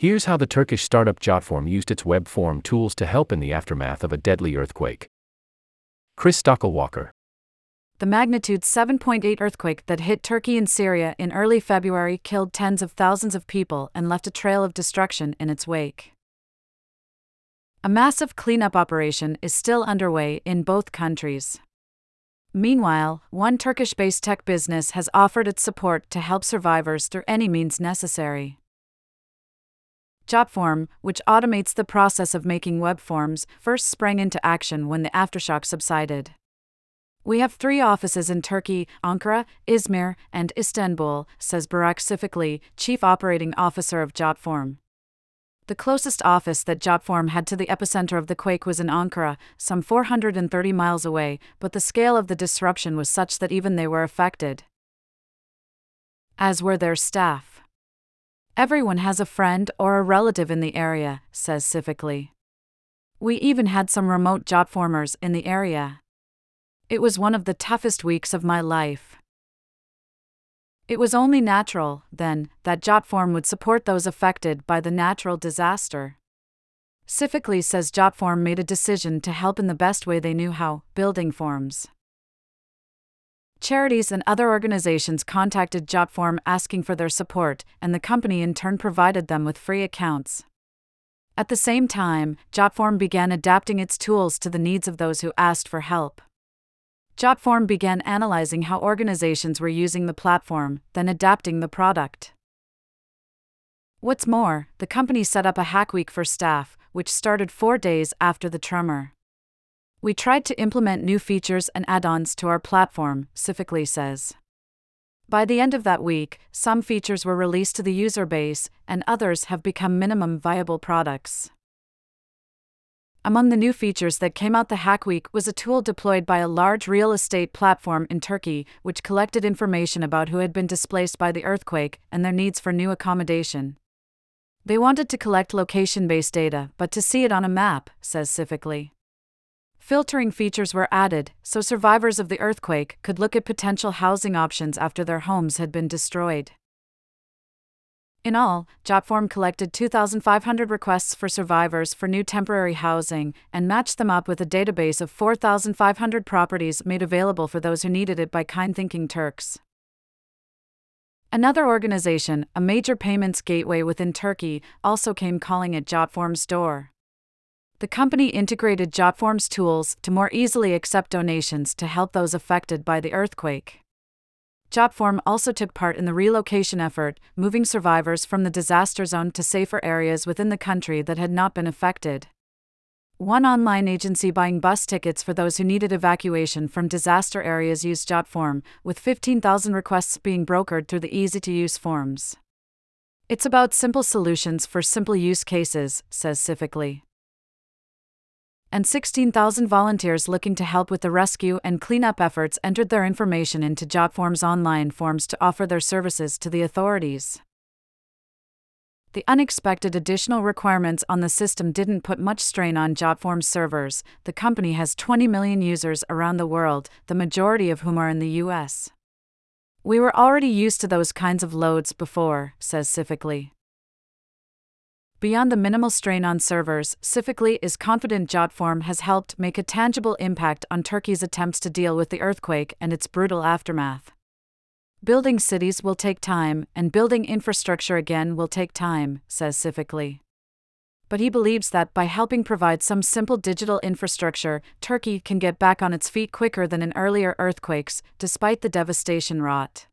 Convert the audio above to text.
Here's how the Turkish startup Jotform used its web form tools to help in the aftermath of a deadly earthquake. Chris Stokel-Walker. The magnitude 7.8 earthquake that hit Turkey and Syria in early February killed tens of thousands of people and left a trail of destruction in its wake. A massive cleanup operation is still underway in both countries. Meanwhile, one Turkish based tech business has offered its support to help survivors through any means necessary. Jotform, which automates the process of making web forms, first sprang into action when the aftershock subsided. We have three offices in Turkey Ankara, Izmir, and Istanbul, says Burak Sifikli, Chief Operating Officer of Jotform. The closest office that Jotform had to the epicenter of the quake was in Ankara, some 430 miles away, but the scale of the disruption was such that even they were affected. As were their staff. Everyone has a friend or a relative in the area, says Sifikli. We even had some remote Jotformers in the area. It was one of the toughest weeks of my life. It was only natural, then, that Jotform would support those affected by the natural disaster. Sifikli says Jotform made a decision to help in the best way they knew how, building forms. Charities and other organizations contacted Jotform asking for their support, and the company in turn provided them with free accounts. At the same time, Jotform began adapting its tools to the needs of those who asked for help. Jotform began analyzing how organizations were using the platform, then adapting the product. What's more, the company set up a hack week for staff, which started four days after the tremor. We tried to implement new features and add ons to our platform, Sifikli says. By the end of that week, some features were released to the user base, and others have become minimum viable products. Among the new features that came out the Hack Week was a tool deployed by a large real estate platform in Turkey, which collected information about who had been displaced by the earthquake and their needs for new accommodation. They wanted to collect location based data, but to see it on a map, says Sifikli. Filtering features were added so survivors of the earthquake could look at potential housing options after their homes had been destroyed. In all, Jotform collected 2,500 requests for survivors for new temporary housing and matched them up with a database of 4,500 properties made available for those who needed it by kind thinking Turks. Another organization, a major payments gateway within Turkey, also came calling at Jotform's door the company integrated Jotform's tools to more easily accept donations to help those affected by the earthquake. Jotform also took part in the relocation effort, moving survivors from the disaster zone to safer areas within the country that had not been affected. One online agency buying bus tickets for those who needed evacuation from disaster areas used Jotform, with 15,000 requests being brokered through the easy to use forms. It's about simple solutions for simple use cases, says Sifikli and 16,000 volunteers looking to help with the rescue and cleanup efforts entered their information into Jotform's online forms to offer their services to the authorities. The unexpected additional requirements on the system didn't put much strain on Jotform's servers. The company has 20 million users around the world, the majority of whom are in the US. We were already used to those kinds of loads before, says Sifikli. Beyond the minimal strain on servers, Sifikli is confident Jotform has helped make a tangible impact on Turkey's attempts to deal with the earthquake and its brutal aftermath. Building cities will take time, and building infrastructure again will take time, says Sifikli. But he believes that by helping provide some simple digital infrastructure, Turkey can get back on its feet quicker than in earlier earthquakes, despite the devastation wrought.